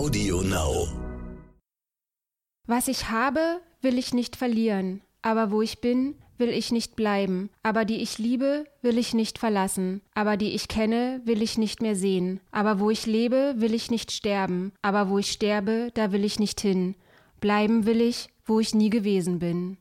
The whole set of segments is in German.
Audio Now. Was ich habe, will ich nicht verlieren, aber wo ich bin, will ich nicht bleiben, aber die ich liebe, will ich nicht verlassen, aber die ich kenne, will ich nicht mehr sehen, aber wo ich lebe, will ich nicht sterben, aber wo ich sterbe, da will ich nicht hin, bleiben will ich, wo ich nie gewesen bin.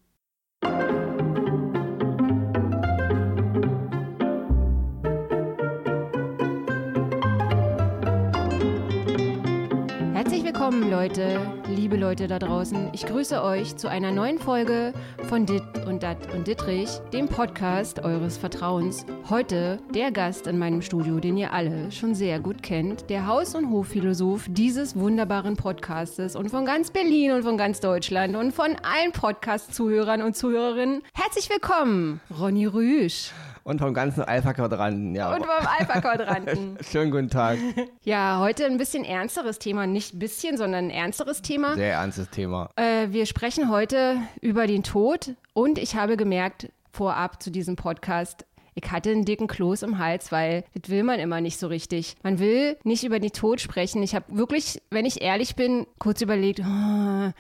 Willkommen, Leute, liebe Leute da draußen. Ich grüße euch zu einer neuen Folge von Dit und Dat und Dittrich, dem Podcast eures Vertrauens. Heute der Gast in meinem Studio, den ihr alle schon sehr gut kennt, der Haus- und Hofphilosoph dieses wunderbaren Podcastes und von ganz Berlin und von ganz Deutschland und von allen Podcast-Zuhörern und Zuhörerinnen. Herzlich willkommen, Ronny Rüsch. Und vom ganzen Alpha-Quadranten, ja. Und vom Alpha-Quadranten. Schönen guten Tag. Ja, heute ein bisschen ernsteres Thema. Nicht ein bisschen, sondern ein ernsteres Thema. Sehr ernstes Thema. Äh, wir sprechen heute über den Tod und ich habe gemerkt, vorab zu diesem Podcast, ich hatte einen dicken Kloß im Hals, weil das will man immer nicht so richtig. Man will nicht über den Tod sprechen. Ich habe wirklich, wenn ich ehrlich bin, kurz überlegt, oh,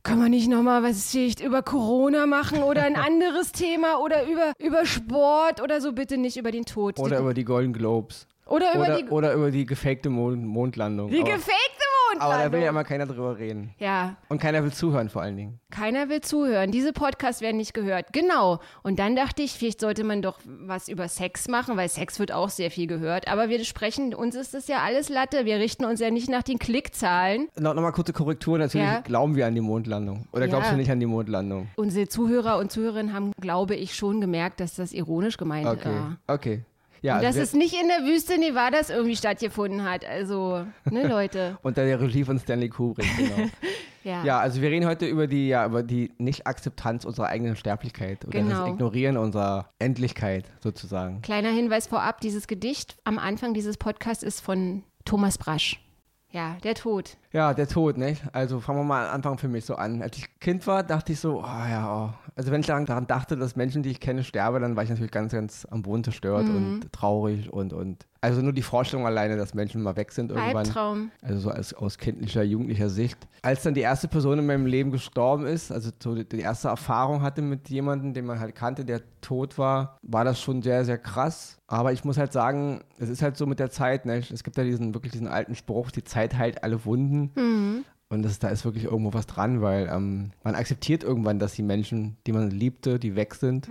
kann man nicht nochmal was über Corona machen oder ein anderes Thema oder über, über Sport oder so, bitte nicht über den Tod. Oder über die Golden Globes. oder über Oder, die, oder über die gefakte Mond Mondlandung. die gefakte aber da will ja immer keiner drüber reden. Ja, Und keiner will zuhören vor allen Dingen. Keiner will zuhören. Diese Podcasts werden nicht gehört. Genau. Und dann dachte ich, vielleicht sollte man doch was über Sex machen, weil Sex wird auch sehr viel gehört. Aber wir sprechen, uns ist das ja alles Latte. Wir richten uns ja nicht nach den Klickzahlen. No, Nochmal kurze Korrektur. Natürlich Ja. glauben wir an die Mondlandung. Oder Ja. glaubst du nicht an die Mondlandung? Unsere Zuhörer und Zuhörerinnen haben, glaube ich, schon gemerkt, dass das ironisch gemeint Okay. war. Okay. Ja, Und dass also es nicht in der Wüste Nevadas irgendwie stattgefunden hat. Also, ne, Leute. unter der Regie von Stanley Kubrick, genau. Ja. ja, also wir reden heute über die, ja, über die Nicht-Akzeptanz unserer eigenen Sterblichkeit. Oder Genau. das Ignorieren unserer Endlichkeit, sozusagen. Kleiner Hinweis vorab, dieses Gedicht am Anfang dieses Podcasts ist von Thomas Brasch. Ja, der Tod. Ja, der Tod, ne? Also fangen wir mal am Anfang für mich so an. Als ich Kind war, dachte ich so, oh ja, oh. Also wenn ich daran, daran dachte, dass Menschen, die ich kenne, sterben, dann war ich natürlich ganz, ganz am Boden zerstört Mhm. und traurig und, und also nur die Vorstellung alleine, dass Menschen mal weg sind irgendwann. Albtraum. Also so als, aus kindlicher, jugendlicher Sicht. Als dann die erste Person in meinem Leben gestorben ist, also so die, die erste Erfahrung hatte mit jemandem, den man halt kannte, der tot war, war das schon sehr, sehr krass. Aber ich muss halt sagen, es ist halt so mit der Zeit, ne? Es gibt ja diesen, wirklich diesen alten Spruch, die Zeit heilt alle Wunden. Und das, da ist wirklich irgendwo was dran, weil ähm, man akzeptiert irgendwann, dass die Menschen, die man liebte, die weg sind.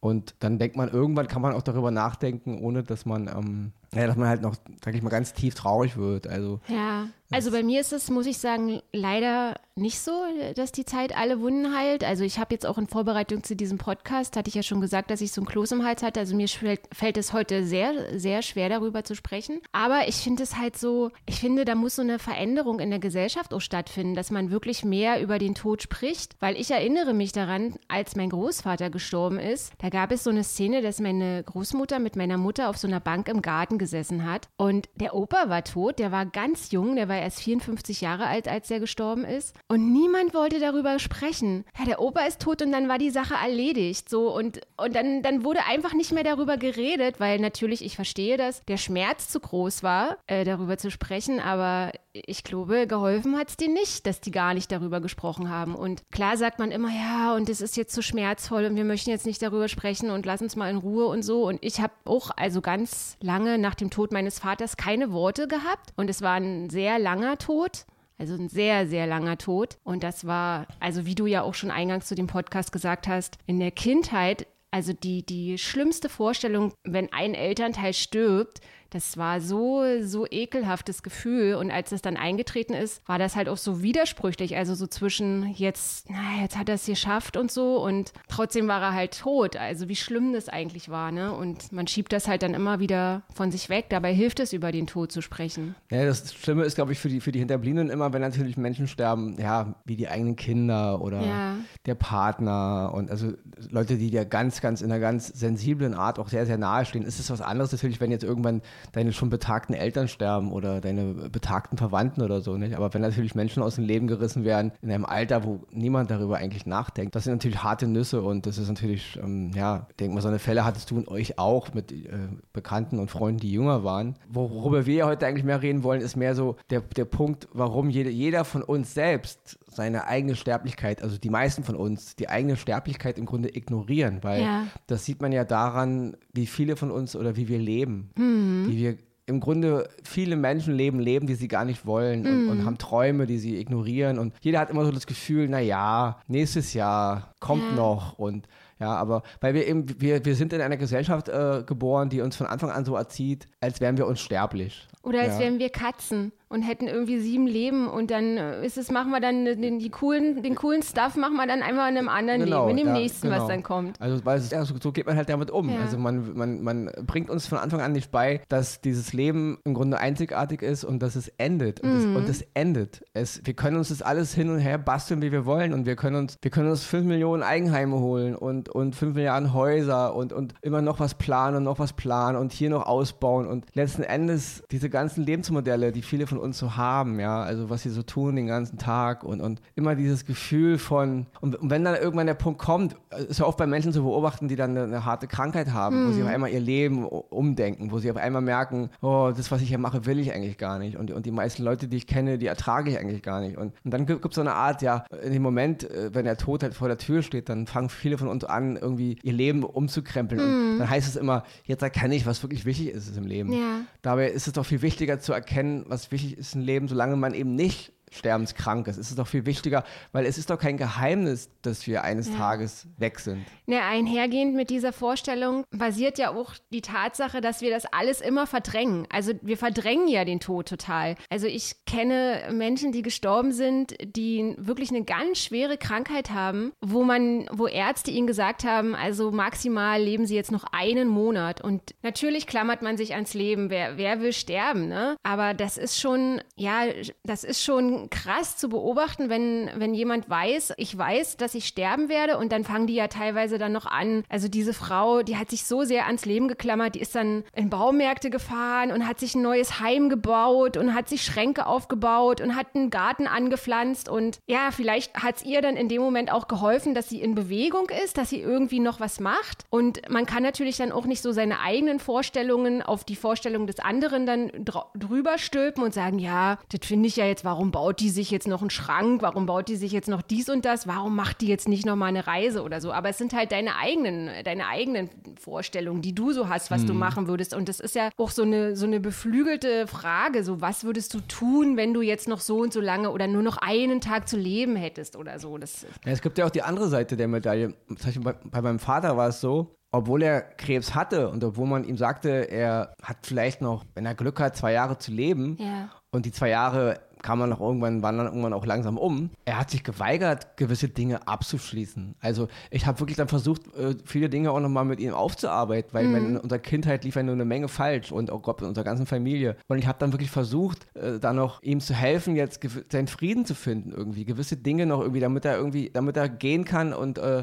Und dann denkt man, irgendwann kann man auch darüber nachdenken, ohne dass man, ähm, ja, dass man halt noch, sag ich mal, ganz tief traurig wird. Also Ja, also bei mir ist es, muss ich sagen, leider nicht so, dass die Zeit alle Wunden heilt. Also ich habe jetzt auch in Vorbereitung zu diesem Podcast, hatte ich ja schon gesagt, dass ich so einen Kloß im Hals hatte. Also mir fällt, fällt es heute sehr, sehr schwer darüber zu sprechen. Aber ich finde es halt so, ich finde, da muss so eine Veränderung in der Gesellschaft auch stattfinden, dass man wirklich mehr über den Tod spricht. Weil ich erinnere mich daran, als mein Großvater gestorben ist, da gab es so eine Szene, dass meine Großmutter mit meiner Mutter auf so einer Bank im Garten gesessen hat. Und der Opa war tot, der war ganz jung, der war erst 54 Jahre alt, als er gestorben ist. Und niemand wollte darüber sprechen. Ja, der Opa ist tot und dann war die Sache erledigt. So und, und dann, dann wurde einfach nicht mehr darüber geredet, weil natürlich, ich verstehe das, der Schmerz zu groß war, äh, darüber zu sprechen, aber ich glaube, geholfen hat es denen nicht, dass die gar nicht darüber gesprochen haben. Und klar sagt man immer, ja, und es ist jetzt zu schmerzvoll und wir möchten jetzt nicht darüber sprechen und lass uns mal in Ruhe und so. Und ich habe auch also ganz lange nach dem Tod meines Vaters keine Worte gehabt. Und es war ein sehr langer Tod. Also ein sehr, sehr langer Tod. Und das war, also wie du ja auch schon eingangs zu dem Podcast gesagt hast, in der Kindheit, also die, die schlimmste Vorstellung, wenn ein Elternteil stirbt, das war so, so ekelhaftes Gefühl. Und als das dann eingetreten ist, war das halt auch so widersprüchlich. Also so zwischen jetzt, na, jetzt hat er es geschafft und so. Und trotzdem war er halt tot. Also wie schlimm das eigentlich war, ne? Und man schiebt das halt dann immer wieder von sich weg. Dabei hilft es, über den Tod zu sprechen. Ja, das Schlimme ist, glaube ich, für die, für die Hinterbliebenen immer, wenn natürlich Menschen sterben, ja, wie die eigenen Kinder oder Ja. der Partner und also Leute, die dir ganz, ganz in einer ganz sensiblen Art auch sehr, sehr nahe stehen, ist es was anderes natürlich, wenn jetzt irgendwann deine schon betagten Eltern sterben oder deine betagten Verwandten oder so, nicht? Aber wenn natürlich Menschen aus dem Leben gerissen werden, in einem Alter, wo niemand darüber eigentlich nachdenkt, das sind natürlich harte Nüsse und das ist natürlich, ähm, ja, ich denke mal, so eine Fälle hattest du und euch auch mit äh, Bekannten und Freunden, die jünger waren. Worüber wir heute eigentlich mehr reden wollen, ist mehr so der, der Punkt, warum jede, jeder von uns selbst seine eigene Sterblichkeit, also die meisten von uns, die eigene Sterblichkeit im Grunde ignorieren, weil ja. das sieht man ja daran, wie viele von uns oder wie wir leben, mhm. wie wir im Grunde viele Menschen leben Leben, die sie gar nicht wollen und, mm. und, haben Träume, die sie ignorieren. Und jeder hat immer so das Gefühl, na ja, nächstes Jahr kommt ja. noch. Und ja, aber weil wir eben, wir, wir sind in einer Gesellschaft äh, geboren, die uns von Anfang an so erzieht, als wären wir unsterblich. Oder als ja. wären wir Katzen und hätten irgendwie sieben Leben und dann äh, ist es, machen wir dann den, die coolen, den coolen Stuff machen wir dann einmal in einem anderen genau, Leben, in dem ja, nächsten, genau. was dann kommt. Also weil es, ja, so, so, geht man halt damit um. Ja. Also man, man, man bringt uns von Anfang an nicht bei, dass dieses Leben im Grunde einzigartig ist und dass es endet. Und, mhm. es, und es endet. Es, wir können uns das alles hin und her basteln, wie wir wollen und wir können uns, wir können uns fünf Millionen Eigenheime holen und, und fünf Milliarden Häuser und, und immer noch was planen und noch was planen und hier noch ausbauen und letzten Endes diese ganzen Lebensmodelle, die viele von uns so haben, ja, also was sie so tun den ganzen Tag und, und immer dieses Gefühl von, und, und wenn dann irgendwann der Punkt kommt, ist ja oft bei Menschen zu beobachten, die dann eine, eine harte Krankheit haben, mhm. wo sie auf mhm. einmal ihr Leben umdenken, wo sie auf einmal merken, oh, das, was ich hier mache, will ich eigentlich gar nicht. Und, und die meisten Leute, die ich kenne, die ertrage ich eigentlich gar nicht. Und, und dann gibt es so eine Art, ja, in dem Moment, äh, wenn der Tod halt vor der Tür steht, dann fangen viele von uns an, irgendwie ihr Leben umzukrempeln. Mhm. Und dann heißt es immer, jetzt erkenne ich, was wirklich wichtig ist im Leben. Ja. Dabei ist es doch viel wichtiger zu erkennen, was wichtig ist im Leben, solange man eben nicht sterbenskrank ist. Es ist doch viel wichtiger, weil es ist doch kein Geheimnis, dass wir eines ja. Tages weg sind. Ne, einhergehend mit dieser Vorstellung basiert ja auch die Tatsache, dass wir das alles immer verdrängen. Also wir verdrängen ja den Tod total. Also ich kenne Menschen, die gestorben sind, die wirklich eine ganz schwere Krankheit haben, wo man, wo Ärzte ihnen gesagt haben, also maximal leben sie jetzt noch einen Monat. Und natürlich klammert man sich ans Leben. Wer, wer will sterben, ne? Aber das ist schon, ja, das ist schon krass zu beobachten, wenn, wenn jemand weiß, ich weiß, dass ich sterben werde und dann fangen die ja teilweise dann noch an. Also diese Frau, die hat sich so sehr ans Leben geklammert, die ist dann in Baumärkte gefahren und hat sich ein neues Heim gebaut und hat sich Schränke aufgebaut und hat einen Garten angepflanzt und ja, vielleicht hat es ihr dann in dem Moment auch geholfen, dass sie in Bewegung ist, dass sie irgendwie noch was macht und man kann natürlich dann auch nicht so seine eigenen Vorstellungen auf die Vorstellung des anderen dann drüber stülpen und sagen, ja, das finde ich ja jetzt, warum baut baut die sich jetzt noch einen Schrank? Warum baut die sich jetzt noch dies und das? Warum macht die jetzt nicht noch mal eine Reise oder so? Aber es sind halt deine eigenen, deine eigenen Vorstellungen, die du so hast, was mhm. du machen würdest. Und das ist ja auch so eine, so eine beflügelte Frage. So, was würdest du tun, wenn du jetzt noch so und so lange oder nur noch einen Tag zu leben hättest oder so? Das ja, es gibt ja auch die andere Seite der Medaille. Bei, bei meinem Vater war es so, obwohl er Krebs hatte und obwohl man ihm sagte, er hat vielleicht noch, wenn er Glück hat, zwei Jahre zu leben. Ja. Und die zwei Jahre kam man noch irgendwann, waren dann irgendwann auch langsam um. Er hat sich geweigert, gewisse Dinge abzuschließen. Also ich habe wirklich dann versucht, äh, viele Dinge auch nochmal mit ihm aufzuarbeiten, weil mhm. in unserer Kindheit lief ja nur eine Menge falsch und auch Gott in unserer ganzen Familie. Und ich habe dann wirklich versucht, äh, da noch ihm zu helfen, jetzt seinen Frieden zu finden irgendwie, gewisse Dinge noch irgendwie, damit er irgendwie, damit er gehen kann und äh,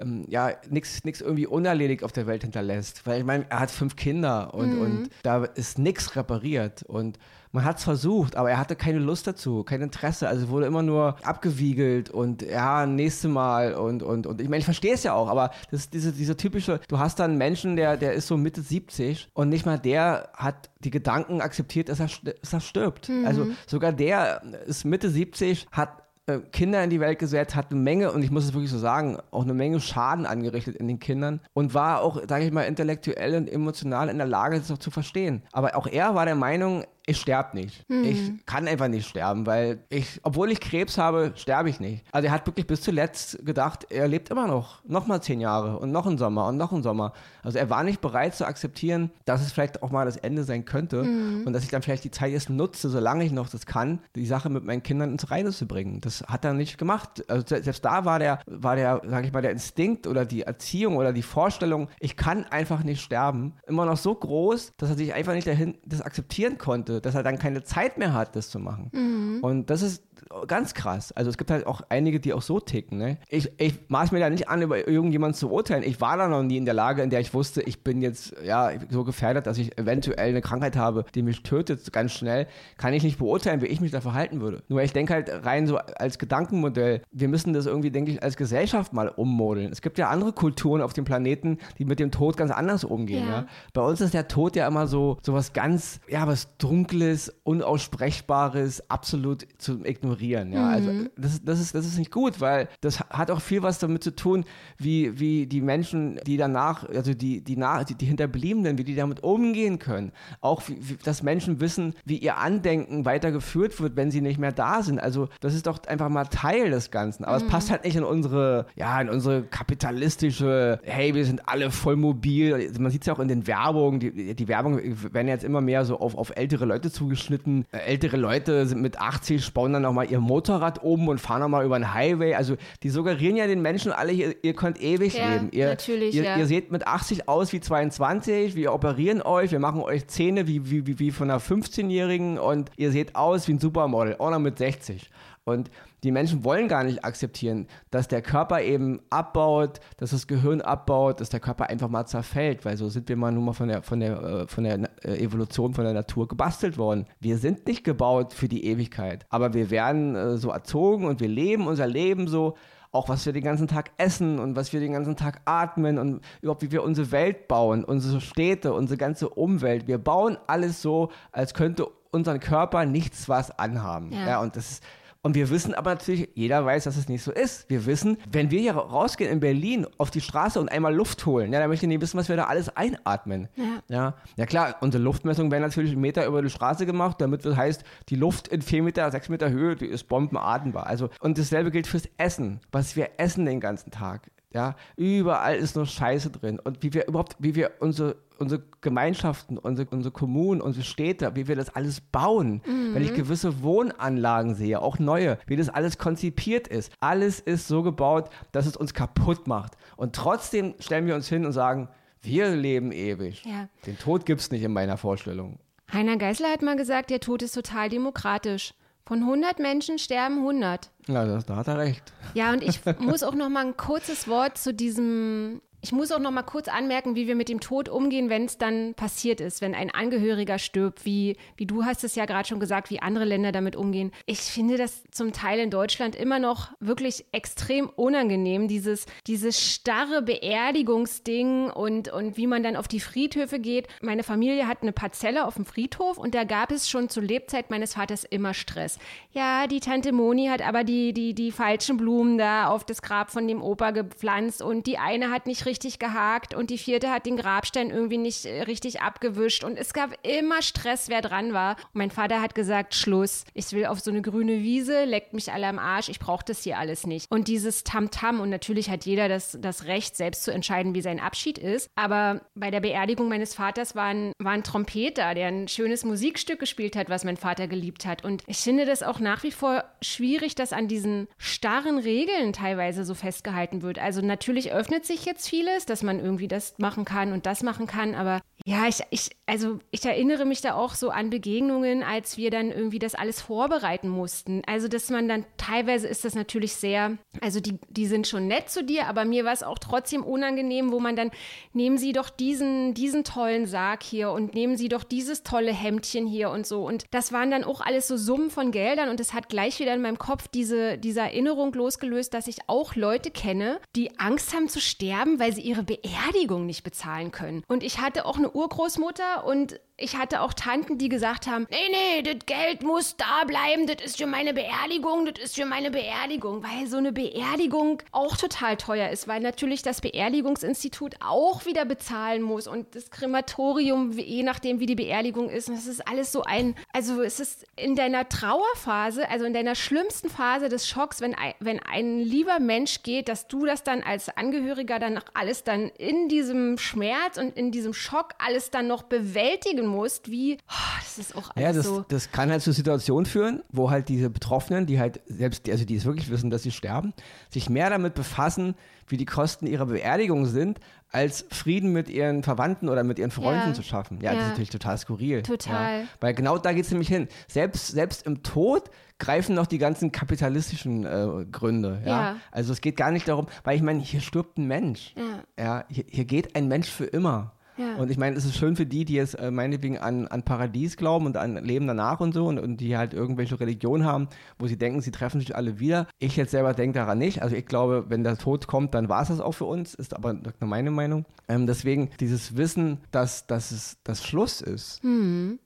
ähm, ja, nichts irgendwie unerledigt auf der Welt hinterlässt. Weil ich meine, er hat fünf Kinder und, mhm. und da ist nichts repariert. Und man hat es versucht, aber er hatte keine Lust dazu, kein Interesse. Also wurde immer nur abgewiegelt und ja, nächste Mal und, und, und ich meine, ich verstehe es ja auch, aber das ist diese, diese typische, du hast dann einen Menschen, der, der ist so Mitte 70 und nicht mal der hat die Gedanken akzeptiert, dass er, dass er stirbt. Mhm. Also sogar der ist Mitte 70, hat äh, Kinder in die Welt gesetzt, hat eine Menge, und ich muss es wirklich so sagen, auch eine Menge Schaden angerichtet in den Kindern und war auch, sage ich mal, intellektuell und emotional in der Lage, das auch zu verstehen. Aber auch er war der Meinung, ich sterbe nicht. Mhm. Ich kann einfach nicht sterben, weil ich, obwohl ich Krebs habe, sterbe ich nicht. Also er hat wirklich bis zuletzt gedacht, er lebt immer noch. Nochmal zehn Jahre und noch ein Sommer und noch ein Sommer. Also er war nicht bereit zu akzeptieren, dass es vielleicht auch mal das Ende sein könnte mhm. und dass ich dann vielleicht die Zeit jetzt nutze, solange ich noch das kann, die Sache mit meinen Kindern ins Reine zu bringen. Das hat er nicht gemacht. Also selbst da war der, war der, sag ich mal, der Instinkt oder die Erziehung oder die Vorstellung, ich kann einfach nicht sterben, immer noch so groß, dass er sich einfach nicht dahin das akzeptieren konnte, dass er dann keine Zeit mehr hat, das zu machen. Mhm. Und das ist ganz krass. Also es gibt halt auch einige, die auch so ticken. Ne? Ich, ich maß mir da nicht an, über irgendjemanden zu urteilen. Ich war da noch nie in der Lage, in der ich wusste, ich bin jetzt ja so gefährdet, dass ich eventuell eine Krankheit habe, die mich tötet ganz schnell. Kann ich nicht beurteilen, wie ich mich da verhalten würde. Nur ich denke halt rein so als Gedankenmodell, wir müssen das irgendwie, denke ich, als Gesellschaft mal ummodeln. Es gibt ja andere Kulturen auf dem Planeten, die mit dem Tod ganz anders umgehen. Ja. ja? Bei uns ist der Tod ja immer so, so was ganz, ja, was Dunkles, Unaussprechbares, absolut zu ignorieren. Ja? Also mhm. Also das, das, ist, das ist nicht gut, weil das hat auch viel was damit zu tun, wie, wie die Menschen, die danach, also die, die, nach, die, die Hinterbliebenen, wie die damit umgehen können. Auch, wie, wie, dass Menschen wissen, wie ihr Andenken weitergeführt wird, wenn sie nicht mehr da sind. Also das ist doch einfach mal Teil des Ganzen. Aber mhm. es passt halt nicht in unsere, ja, in unsere kapitalistische, hey, wir sind alle voll mobil. Man sieht es ja auch in den Werbungen, die, die Werbung werden jetzt immer mehr so auf, auf ältere Leute zugeschnitten. Äh, ältere Leute sind mit 80, spauen dann nochmal ihr Motorrad um und fahren nochmal über den Highway. Also die suggerieren ja den Menschen alle, ihr, ihr könnt ewig ja, leben. Ihr, natürlich, ihr, ja. ihr seht mit 80 aus wie 22, wir operieren euch, wir machen euch Zähne wie, wie, wie, wie von einer 15-Jährigen und ihr seht aus wie ein Supermodel, auch noch mit 60. Und die Menschen wollen gar nicht akzeptieren, dass der Körper eben abbaut, dass das Gehirn abbaut, dass der Körper einfach mal zerfällt, weil so sind wir mal nun mal von der, von der, äh, von der äh, Evolution, von der Natur gebastelt worden. Wir sind nicht gebaut für die Ewigkeit, aber wir werden äh, so erzogen und wir leben unser Leben so, auch was wir den ganzen Tag essen und was wir den ganzen Tag atmen und überhaupt wie wir unsere Welt bauen, unsere Städte, unsere ganze Umwelt. Wir bauen alles so, als könnte unseren Körper nichts was anhaben. Ja, ja und das ist und wir wissen aber natürlich, jeder weiß, dass es nicht so ist. Wir wissen, wenn wir hier rausgehen in Berlin auf die Straße und einmal Luft holen, ja, dann möchte ich nicht wissen, was wir da alles einatmen. Ja. Ja, ja klar, unsere Luftmessungen werden natürlich einen Meter über die Straße gemacht, damit das heißt, die Luft in 4 Meter, 6 Meter Höhe, die ist bombenatmbar. Also, und dasselbe gilt fürs Essen, was wir essen den ganzen Tag. Ja, überall ist nur Scheiße drin. Und wie wir überhaupt, wie wir unsere unsere Gemeinschaften, unsere, unsere Kommunen, unsere Städte, wie wir das alles bauen. Mhm. Wenn ich gewisse Wohnanlagen sehe, auch neue, wie das alles konzipiert ist. Alles ist so gebaut, dass es uns kaputt macht. Und trotzdem stellen wir uns hin und sagen, wir leben ewig. Ja. Den Tod gibt es nicht in meiner Vorstellung. Heiner Geißler hat mal gesagt, der Tod ist total demokratisch. Von 100 Menschen sterben 100. Ja, das, da hat er recht. Ja, und ich muss auch noch mal ein kurzes Wort zu diesem ich muss auch noch mal kurz anmerken, wie wir mit dem Tod umgehen, wenn es dann passiert ist, wenn ein Angehöriger stirbt, wie, wie du hast es ja gerade schon gesagt, wie andere Länder damit umgehen. Ich finde das zum Teil in Deutschland immer noch wirklich extrem unangenehm, dieses, dieses starre Beerdigungsding und, und wie man dann auf die Friedhöfe geht. Meine Familie hat eine Parzelle auf dem Friedhof und da gab es schon zur Lebzeit meines Vaters immer Stress. Ja, die Tante Moni hat aber die, die, die falschen Blumen da auf das Grab von dem Opa gepflanzt und die eine hat nicht richtig richtig gehakt und die vierte hat den Grabstein irgendwie nicht äh, richtig abgewischt und es gab immer Stress, wer dran war. Und mein Vater hat gesagt, Schluss, ich will auf so eine grüne Wiese, leckt mich alle am Arsch, ich brauche das hier alles nicht. Und dieses Tamtam -Tam, und natürlich hat jeder das, das Recht, selbst zu entscheiden, wie sein Abschied ist, aber bei der Beerdigung meines Vaters war ein, war ein Trompeter, der ein schönes Musikstück gespielt hat, was mein Vater geliebt hat. Und ich finde das auch nach wie vor schwierig, dass an diesen starren Regeln teilweise so festgehalten wird. Also natürlich öffnet sich jetzt viel vieles, dass man irgendwie das machen kann und das machen kann, aber ja, ich, ich, also ich erinnere mich da auch so an Begegnungen, als wir dann irgendwie das alles vorbereiten mussten. Also, dass man dann teilweise ist das natürlich sehr, also die, die sind schon nett zu dir, aber mir war es auch trotzdem unangenehm, wo man dann, nehmen Sie doch diesen, diesen tollen Sarg hier und nehmen Sie doch dieses tolle Hemdchen hier und so. Und das waren dann auch alles so Summen von Geldern und es hat gleich wieder in meinem Kopf diese, diese Erinnerung losgelöst, dass ich auch Leute kenne, die Angst haben zu sterben, weil sie ihre Beerdigung nicht bezahlen können. Und ich hatte auch eine Urgroßmutter und ich hatte auch Tanten, die gesagt haben, nee, nee, das Geld muss da bleiben, das ist für meine Beerdigung, das ist für meine Beerdigung, weil so eine Beerdigung auch total teuer ist, weil natürlich das Beerdigungsinstitut auch wieder bezahlen muss und das Krematorium, je nachdem wie die Beerdigung ist, das ist alles so ein, also es ist in deiner Trauerphase, also in deiner schlimmsten Phase des Schocks, wenn ein, wenn ein lieber Mensch geht, dass du das dann als Angehöriger dann alles dann in diesem Schmerz und in diesem Schock alles dann noch bewältigen musst, wie, oh, das ist auch alles ja, das, so. das kann halt zu Situationen führen, wo halt diese Betroffenen, die halt selbst, also die es wirklich wissen, dass sie sterben, sich mehr damit befassen, wie die Kosten ihrer Beerdigung sind, als Frieden mit ihren Verwandten oder mit ihren Freunden Ja. zu schaffen. Ja, das Ja. ist natürlich total skurril. Total. Ja. Weil genau da geht es nämlich hin. Selbst, selbst im Tod greifen noch die ganzen kapitalistischen äh, Gründe. Ja? Also es geht gar nicht darum, weil ich meine, hier stirbt ein Mensch. Ja. Ja, hier, hier geht ein Mensch für immer. Ja. Und ich meine, es ist schön für die, die jetzt äh, meinetwegen an, an Paradies glauben und an Leben danach und so und, und die halt irgendwelche Religionen haben, wo sie denken, sie treffen sich alle wieder. Ich jetzt selber denke daran nicht. Also ich glaube, wenn der Tod kommt, dann war es das auch für uns, ist aber nur meine Meinung. Ähm, deswegen dieses Wissen, dass, dass es das Schluss ist.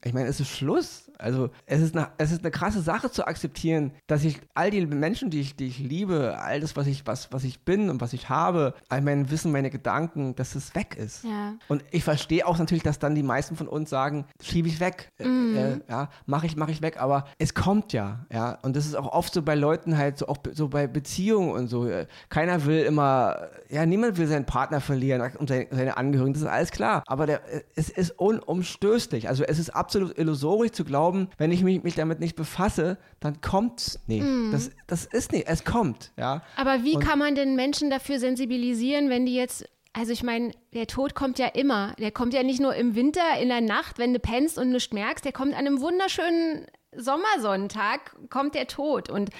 Ich meine, es ist Schluss. Also es ist, eine, es ist eine krasse Sache zu akzeptieren, dass ich all die Menschen, die ich, die ich liebe, all das, was ich, was, was ich bin und was ich habe, all mein Wissen, meine Gedanken, dass es weg ist. Ja. Und ich verstehe auch natürlich, dass dann die meisten von uns sagen, schiebe ich weg, äh, äh, ja, mache ich, mache ich weg, aber es kommt ja, ja. Und das ist auch oft so bei Leuten halt, so auch so bei Beziehungen und so. äh, Keiner will immer, ja, niemand will seinen Partner verlieren und seine, seine Angehörigen, das ist alles klar. Aber der, äh, es ist unumstößlich. Also es ist absolut illusorisch zu glauben, wenn ich mich, mich damit nicht befasse, dann kommt's nicht. Das, das ist nicht, es kommt, ja. Aber wie Und- kann man denn Menschen dafür sensibilisieren, wenn die jetzt, also ich meine, der Tod kommt ja immer. Der kommt ja nicht nur im Winter, in der Nacht, wenn du pennst und nichts merkst, der kommt an einem wunderschönen Sommersonntag, kommt der Tod. Und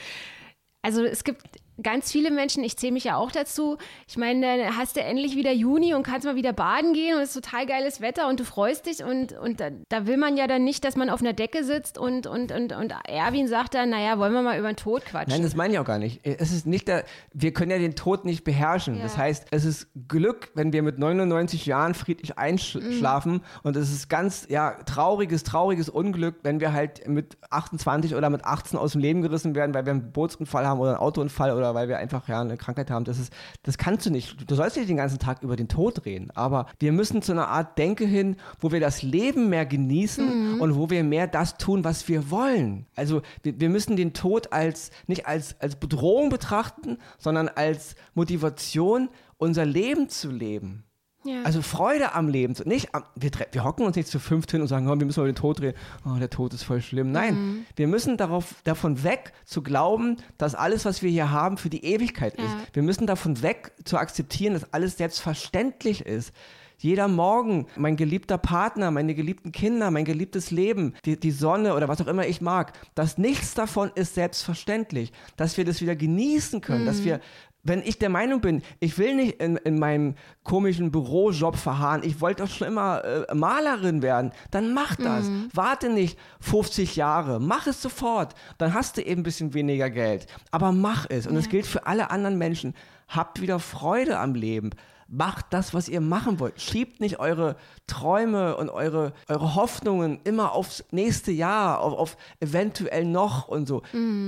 also es gibt ganz viele Menschen, ich zähle mich ja auch dazu. Ich meine, dann hast du endlich wieder Juni und kannst mal wieder baden gehen und es ist total geiles Wetter und du freust dich und, und da, da will man ja dann nicht, dass man auf einer Decke sitzt und, und, und, und Erwin sagt dann, naja, wollen wir mal über den Tod quatschen. Nein, das meine ich auch gar nicht. Es ist nicht der, wir können ja den Tod nicht beherrschen. Ja. Das heißt, es ist Glück, wenn wir mit 99 Jahren friedlich einschlafen und es ist ganz, ja, trauriges, trauriges Unglück, wenn wir halt mit 28 oder mit 18 aus dem Leben gerissen werden, weil wir einen Bootsunfall haben oder einen Autounfall oder weil wir einfach, ja, eine Krankheit haben. Das ist, das kannst du nicht. Du sollst nicht den ganzen Tag über den Tod reden, aber wir müssen zu einer Art Denke hin, wo wir das Leben mehr genießen und wo wir mehr das tun, was wir wollen. Also wir, wir müssen den Tod als nicht als, als Bedrohung betrachten, sondern als Motivation, unser Leben zu leben. Ja. Also Freude am Leben. Nicht am, wir, wir hocken uns nicht zu fünft hin und sagen, oh, wir müssen über den Tod reden. Oh, der Tod ist voll schlimm. Nein, wir müssen darauf, davon weg zu glauben, dass alles, was wir hier haben, für die Ewigkeit ist. Ja. Wir müssen davon weg zu akzeptieren, dass alles selbstverständlich ist. Jeder Morgen, mein geliebter Partner, meine geliebten Kinder, mein geliebtes Leben, die, die Sonne oder was auch immer ich mag, dass nichts davon ist selbstverständlich, dass wir das wieder genießen können, dass wir wenn ich der Meinung bin, ich will nicht in, in meinem komischen Bürojob verharren, ich wollte doch schon immer äh, Malerin werden, dann mach das. Warte nicht 50 Jahre, mach es sofort. Dann hast du eben ein bisschen weniger Geld. Aber mach es. Und das gilt für alle anderen Menschen. Habt wieder Freude am Leben. Macht das, was ihr machen wollt. Schiebt nicht eure Träume und eure, eure Hoffnungen immer aufs nächste Jahr, auf, auf eventuell noch und so.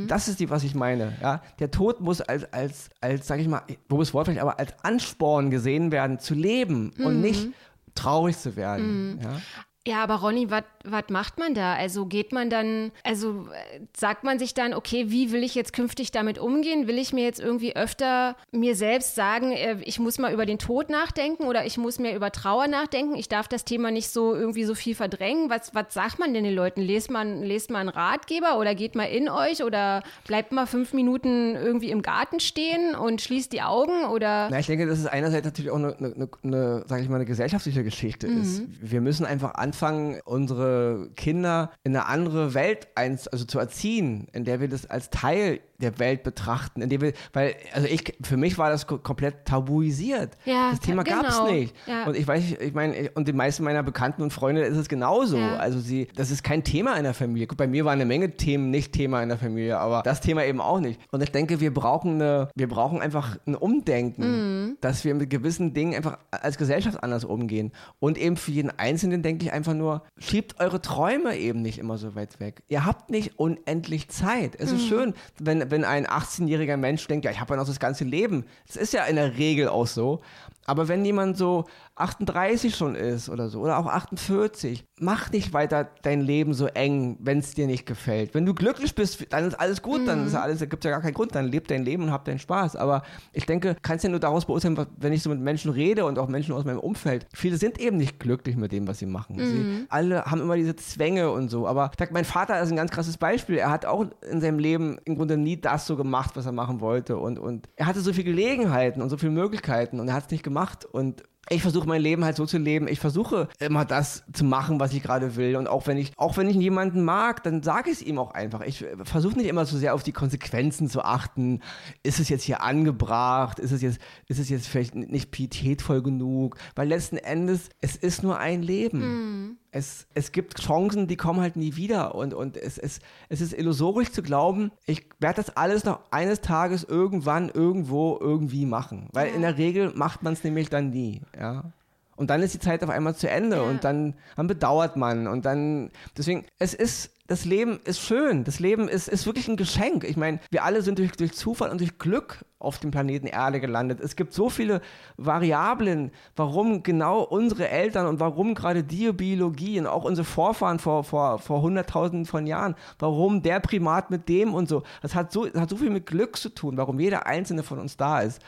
Das ist die, was ich meine. Ja? Der Tod muss als, als, als sag ich mal, Boris Wort vielleicht, aber als Ansporn gesehen werden, zu leben und nicht traurig zu werden. Ja? Ja, aber Ronny, was macht man da? Also geht man dann, also äh, sagt man sich dann, okay, wie will ich jetzt künftig damit umgehen? Will ich mir jetzt irgendwie öfter mir selbst sagen, äh, ich muss mal über den Tod nachdenken oder ich muss mehr über Trauer nachdenken? Ich darf das Thema nicht so irgendwie so viel verdrängen. Was, was sagt man denn den Leuten? Lest man, lest man einen Ratgeber oder geht mal in euch oder bleibt mal fünf Minuten irgendwie im Garten stehen und schließt die Augen oder? Na, ich denke, dass es einerseits natürlich auch eine, eine, eine, sage ich mal, eine gesellschaftliche Geschichte ist. Wir müssen einfach anfangen, unsere Kinder in eine andere Welt eins, also zu erziehen, in der wir das als Teil der Welt betrachten, in der wir, weil, also ich, für mich war das ko- komplett tabuisiert. Ja, das Thema genau. gab es nicht. Ja. Und ich weiß, ich meine, und die meisten meiner Bekannten und Freunde ist es genauso. Ja. Also sie, das ist kein Thema in der Familie. Gut, bei mir waren eine Menge Themen nicht Thema in der Familie, aber das Thema eben auch nicht. Und ich denke, wir brauchen eine, wir brauchen einfach ein Umdenken, dass wir mit gewissen Dingen einfach als Gesellschaft anders umgehen. Und eben für jeden Einzelnen denke ich einfach nur, schiebt eure Träume eben nicht immer so weit weg. Ihr habt nicht unendlich Zeit. Es ist schön, wenn, wenn ein 18-jähriger Mensch denkt, ja, ich habe ja noch das ganze Leben. Das ist ja in der Regel auch so. Aber wenn jemand so 38 schon ist oder so, oder auch 48, mach nicht weiter dein Leben so eng, wenn es dir nicht gefällt. Wenn du glücklich bist, dann ist alles gut, dann ist ja alles, da gibt ja gar keinen Grund, dann leb dein Leben und hab deinen Spaß. Aber ich denke, kannst ja nur daraus beurteilen, wenn ich so mit Menschen rede und auch Menschen aus meinem Umfeld. Viele sind eben nicht glücklich mit dem, was sie machen. Sie alle haben immer diese Zwänge und so. Aber ich sag, mein Vater ist ein ganz krasses Beispiel. Er hat auch in seinem Leben im Grunde nie das so gemacht, was er machen wollte. Und, und er hatte so viele Gelegenheiten und so viele Möglichkeiten und er hat es nicht gemacht. Und ich versuche mein Leben halt so zu leben. Ich versuche immer das zu machen, was ich gerade will. Und auch wenn ich, auch wenn ich jemanden mag, dann sage ich es ihm auch einfach. Ich versuche nicht immer so sehr auf die Konsequenzen zu achten. Ist es jetzt hier angebracht? Ist es jetzt, ist es jetzt vielleicht nicht pietätvoll genug? Weil letzten Endes, es ist nur ein Leben. Mhm. Es, es gibt Chancen, die kommen halt nie wieder. Und, und es, es, es ist illusorisch zu glauben, ich werde das alles noch eines Tages irgendwann, irgendwo, irgendwie machen. Weil in der Regel macht man es nämlich dann nie. Ja. Und dann ist die Zeit auf einmal zu Ende ja. und dann, dann bedauert man und dann, deswegen, es ist, das Leben ist schön, das Leben ist, ist wirklich ein Geschenk. Ich meine, wir alle sind durch, durch Zufall und durch Glück auf dem Planeten Erde gelandet. Es gibt so viele Variablen, warum genau unsere Eltern und warum gerade die Biologie und auch unsere Vorfahren vor, vor, vor hunderttausenden von Jahren, warum der Primat mit dem und so. Das hat so, das hat so viel mit Glück zu tun, warum jeder einzelne von uns da ist.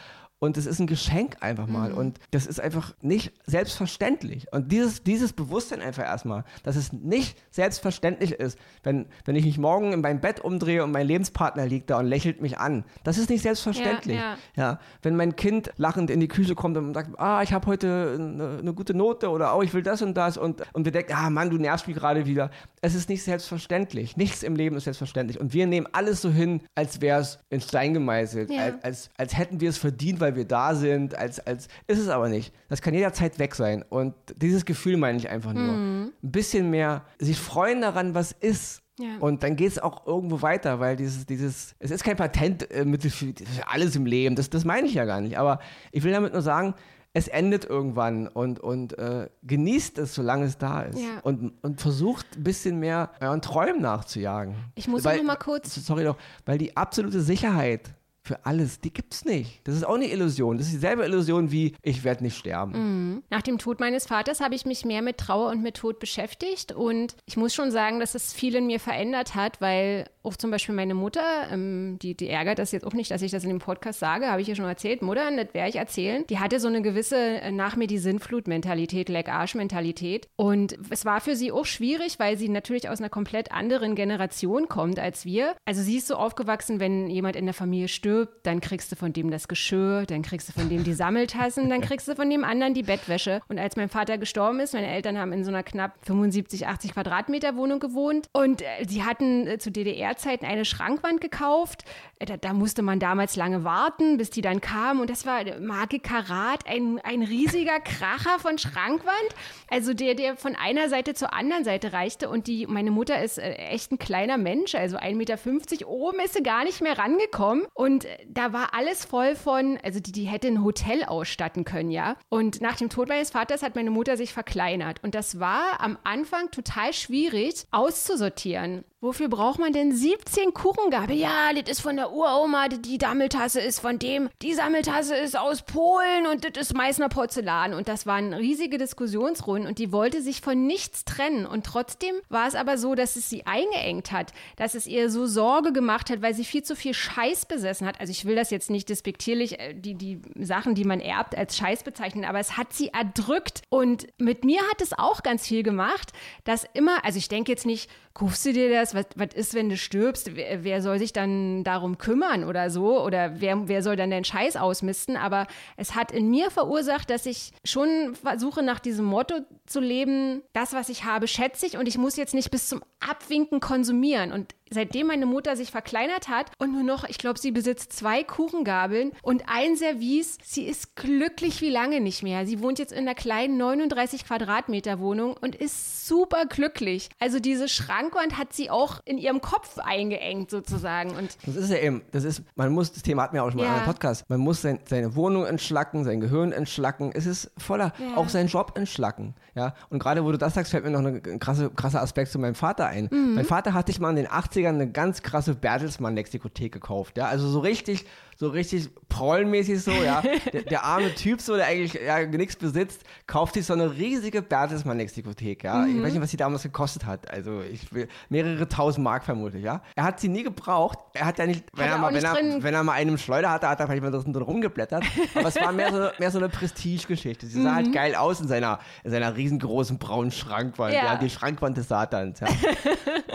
Und es ist ein Geschenk einfach mal. Mhm. Und das ist einfach nicht selbstverständlich. Und dieses, dieses Bewusstsein einfach erstmal, dass es nicht selbstverständlich ist, wenn, wenn ich mich morgen in mein Bett umdrehe und mein Lebenspartner liegt da und lächelt mich an. Das ist nicht selbstverständlich. Ja, ja. ja wenn mein Kind lachend in die Küche kommt und sagt, ah, ich habe heute eine, eine, gute Note oder oh, ich will das und das und, und wir denken, ah Mann, du nervst mich gerade wieder. Es ist nicht selbstverständlich. Nichts im Leben ist selbstverständlich. Und wir nehmen alles so hin, als wäre es in Stein gemeißelt, ja. als, als, als hätten wir es verdient, weil wir da sind, als, als ist es aber nicht. Das kann jederzeit weg sein. Und dieses Gefühl meine ich einfach nur. Mhm. Ein bisschen mehr sich freuen daran, was ist. Ja. Und dann geht es auch irgendwo weiter, weil dieses, dieses, es ist kein Patentmittel für, für alles im Leben, das, das meine ich ja gar nicht. Aber ich will damit nur sagen, es endet irgendwann und, und äh, genießt es, solange es da ist. Ja. Und, und versucht ein bisschen mehr euren Träumen nachzujagen. Ich muss weil, noch mal kurz. Sorry doch, weil die absolute Sicherheit für alles, die gibt's nicht. Das ist auch eine Illusion. Das ist dieselbe Illusion wie ich werde nicht sterben. Mhm. Nach dem Tod meines Vaters habe ich mich mehr mit Trauer und mit Tod beschäftigt und ich muss schon sagen, dass es viel in mir verändert hat, weil auch zum Beispiel meine Mutter, ähm, die, die ärgert das jetzt auch nicht, dass ich das in dem Podcast sage, habe ich ja schon erzählt. Mutter, das werde ich erzählen. Die hatte so eine gewisse äh, nach mir die Sinnflut-Mentalität, Leck-Arsch-Mentalität. Und es war für sie auch schwierig, weil sie natürlich aus einer komplett anderen Generation kommt als wir. Also sie ist so aufgewachsen, wenn jemand in der Familie stirbt, dann kriegst du von dem das Geschirr, dann kriegst du von dem die Sammeltassen, dann kriegst du von dem anderen die Bettwäsche. Und als mein Vater gestorben ist, meine Eltern haben in so einer knapp 75, 80 Quadratmeter Wohnung gewohnt und äh, sie hatten äh, zu DDR DDR-Zeiten eine Schrankwand gekauft. Äh, da, da, musste man damals lange warten, bis die dann kam. Und das war Marke Karat, ein, ein riesiger Kracher von Schrankwand. Also der, der von einer Seite zur anderen Seite reichte. Und die, meine Mutter ist echt ein kleiner Mensch, also 1,50 Meter. Oben ist sie gar nicht mehr rangekommen. Und äh, da war alles voll von, also die, die hätte ein Hotel ausstatten können, ja. Und nach dem Tod meines Vaters hat meine Mutter sich verkleinert. Und das war am Anfang total schwierig auszusortieren. Wofür braucht man denn 17 Kuchengabel? Ja, das ist von der Uroma, die Sammeltasse ist von dem, die Sammeltasse ist aus Polen und das ist Meißner Porzellan. Und das waren riesige Diskussionsrunden und die wollte sich von nichts trennen. Und trotzdem war es aber so, dass es sie eingeengt hat, dass es ihr so Sorge gemacht hat, weil sie viel zu viel Scheiß besessen hat. Also ich will das jetzt nicht despektierlich, äh, die, die Sachen, die man erbt, als Scheiß bezeichnen, aber es hat sie erdrückt. Und mit mir hat es auch ganz viel gemacht, dass immer, also ich denke jetzt nicht, kaufst du dir das? Was, was ist, wenn du stirbst? Wer, wer, soll sich dann darum kümmern oder so? Oder wer, wer soll dann den Scheiß ausmisten? Aber es hat in mir verursacht, dass ich schon versuche, nach diesem Motto zu leben, das, was ich habe, schätze ich und ich muss jetzt nicht bis zum Abwinken konsumieren. Und seitdem meine Mutter sich verkleinert hat und nur noch, ich glaube, sie besitzt zwei Kuchengabeln und ein Service, sie ist glücklich wie lange nicht mehr. Sie wohnt jetzt in einer kleinen 39 Quadratmeter Wohnung und ist super glücklich. Also diese Schrankwand hat sie auch in ihrem Kopf eingeengt sozusagen. Und das ist ja eben, das ist, man muss, das Thema hatten wir auch schon mal ja. in einem Podcast, man muss sein, seine Wohnung entschlacken, sein Gehirn entschlacken. Es ist voller, ja. auch seinen Job entschlacken. Ja, und gerade wo du das sagst, fällt mir noch ein krasse, krasser Aspekt zu meinem Vater ein. Mhm. Mein Vater hat sich mal in den 80ern eine ganz krasse Bertelsmann-Lexikothek gekauft. Ja, also so richtig so richtig prollmäßig so, ja. Der, der, arme Typ, so, der eigentlich ja, nichts besitzt, kauft sich so eine riesige Bertelsmann-Lexikothek, ja. Mhm. Ich weiß nicht, was die damals gekostet hat. Also ich mehrere tausend Mark vermutlich, ja. Er hat sie nie gebraucht. Er hat ja nicht, wenn, er, er, mal, wenn, er, wenn er mal einen Schleuder hatte, hat er vielleicht mal drin, rumgeblättert. Aber es war mehr so, mehr so eine Prestige-Geschichte. Sie sah halt mhm. halt geil aus in seiner, in seiner riesengroßen braunen Schrankwand, ja. ja die Schrankwand des Satans, ja.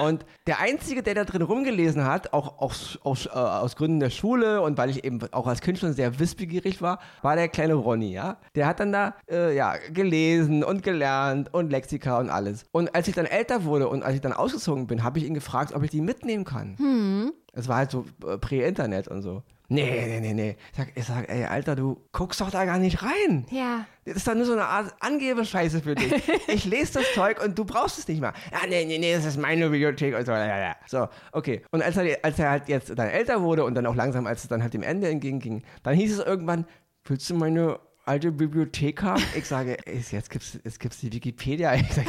Und der Einzige, der da drin rumgelesen hat, auch aus, aus, äh, aus Gründen der Schule und weil weil ich eben auch als Kind schon sehr wissbegierig war, war der kleine Ronny, ja. Der hat dann da, äh, ja, gelesen und gelernt und Lexika und alles. Und als ich dann älter wurde und als ich dann ausgezogen bin, habe ich ihn gefragt, ob ich die mitnehmen kann. Hm. Es war halt so äh, Prä-Internet und so. Nee, nee, nee, nee. Ich sag, ich sag, ey, Alter, du guckst doch da gar nicht rein. Ja. Das ist doch nur so eine Art Angebescheiße für dich. ich lese das Zeug und du brauchst es nicht mehr. Ja, nee, nee, nee, das ist meine Bibliothek und so. Ja, ja. So, okay. Und als er, als er halt jetzt dann älter wurde und dann auch langsam, als es dann halt dem Ende entgegenging, dann hieß es irgendwann, willst du meine alte Bibliothek haben. Ich sage, jetzt gibt es jetzt gibt's die Wikipedia. Ich sage,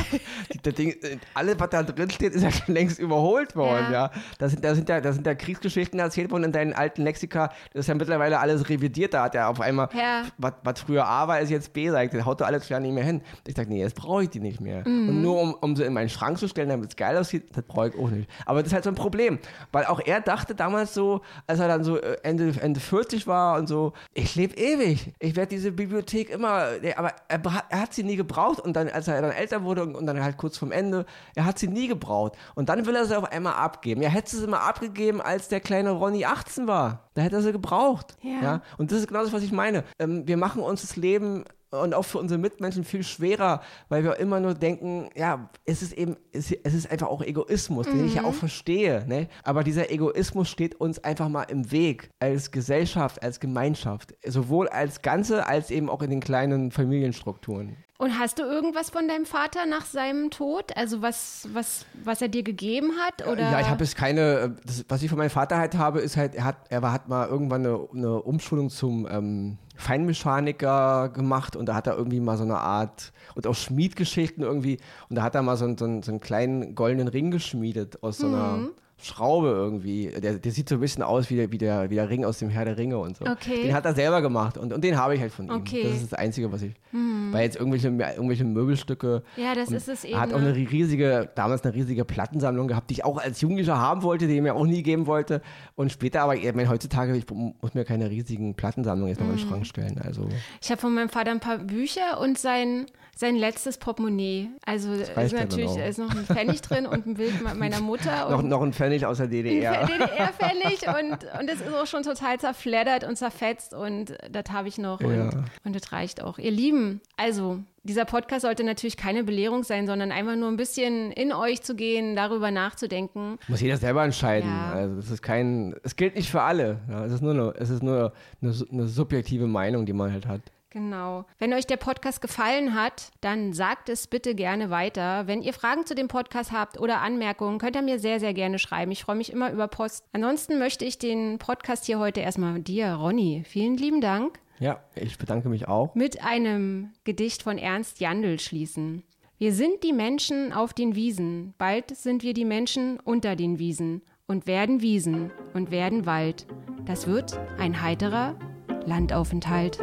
das Ding, alles, was da drin steht, ist ja schon längst überholt worden. Ja. ja. Da, sind, da, sind ja, da sind ja Kriegsgeschichten erzählt worden in deinen alten Lexika. Das ist ja mittlerweile alles revidiert. Da hat er auf einmal, ja. was, früher A war, ist jetzt B. Sagt, das haut doch alles ja nicht mehr hin. Ich sage, nee, jetzt brauche ich die nicht mehr. Mhm. Und nur um, um sie in meinen Schrank zu stellen, damit es geil aussieht, das brauche ich auch nicht. Aber das ist halt so ein Problem. Weil auch er dachte damals so, als er dann so äh, Ende, Ende 40 war und so, ich lebe ewig. Ich werde diese Bibliothek immer, aber er, er, hat sie nie gebraucht und dann, als er dann älter wurde und, und, dann halt kurz vorm Ende, er hat sie nie gebraucht. Und dann will er sie auf einmal abgeben. Ja, hätte sie immer abgegeben, als der kleine Ronny 18 war. Da hätte er sie gebraucht. Ja. ja? Und das ist genau das, was ich meine. Ähm, wir machen uns das Leben und auch für unsere Mitmenschen viel schwerer, weil wir immer nur denken, ja, es ist eben, es ist einfach auch Egoismus, mhm. den ich ja auch mhm. verstehe, ne? Aber dieser Egoismus steht uns einfach mal im Weg, als Gesellschaft, als Gemeinschaft, sowohl als Ganze, als eben auch in den kleinen Familienstrukturen. Und hast du irgendwas von deinem Vater nach seinem Tod? Also was, was, was er dir gegeben hat? Oder? Ja, ich habe jetzt keine, das, was ich von meinem Vater halt habe, ist halt, er hat, er war, hat mal irgendwann eine, eine Umschulung zum ähm, Feinmechaniker gemacht und da hat er irgendwie mal so eine Art, und auch Schmiedgeschichten irgendwie, und da hat er mal so, so, so einen kleinen goldenen Ring geschmiedet aus so einer mhm. Schraube irgendwie. Der, der sieht so ein bisschen aus wie der, wie, der, wie der Ring aus dem Herr der Ringe und so. Okay. Den hat er selber gemacht und, und den habe ich halt von ihm. Okay. Das ist das Einzige, was ich. Mhm. Weil jetzt irgendwelche, irgendwelche Möbelstücke. Ja, das ist es eben. Er hat auch eine riesige, damals eine riesige Plattensammlung gehabt, die ich auch als Jugendlicher haben wollte, die er mir auch nie geben wollte. Und später, aber ich meine, heutzutage, ich muss mir keine riesigen Plattensammlungen jetzt noch mhm. in den Schrank stellen. Also. Ich habe von meinem Vater ein paar Bücher und sein sein letztes Portemonnaie. Also ist natürlich ist noch ein Pfennig drin und ein Bild meiner Mutter. noch, noch ein Pfennig aus der DDR. DDR-Pfennig und, und es ist auch schon total zerfleddert und zerfetzt und das habe ich noch und, ja. und das reicht auch. Ihr Lieben, also dieser Podcast sollte natürlich keine Belehrung sein, sondern einfach nur ein bisschen in euch zu gehen, darüber nachzudenken. Muss jeder selber entscheiden. Ja. Also es ist kein, es gilt nicht für alle. Ja, es ist nur, eine, es ist nur eine, eine subjektive Meinung, die man halt hat. Genau. Wenn euch der Podcast gefallen hat, dann sagt es bitte gerne weiter. Wenn ihr Fragen zu dem Podcast habt oder Anmerkungen, könnt ihr mir sehr, sehr gerne schreiben. Ich freue mich immer über Post. Ansonsten möchte ich den Podcast hier heute erstmal dir, Ronny, vielen lieben Dank. Ja, ich bedanke mich auch. Mit einem Gedicht von Ernst Jandl schließen. Wir sind die Menschen auf den Wiesen, bald sind wir die Menschen unter den Wiesen und werden Wiesen und werden Wald. Das wird ein heiterer Landaufenthalt.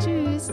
Tschüss.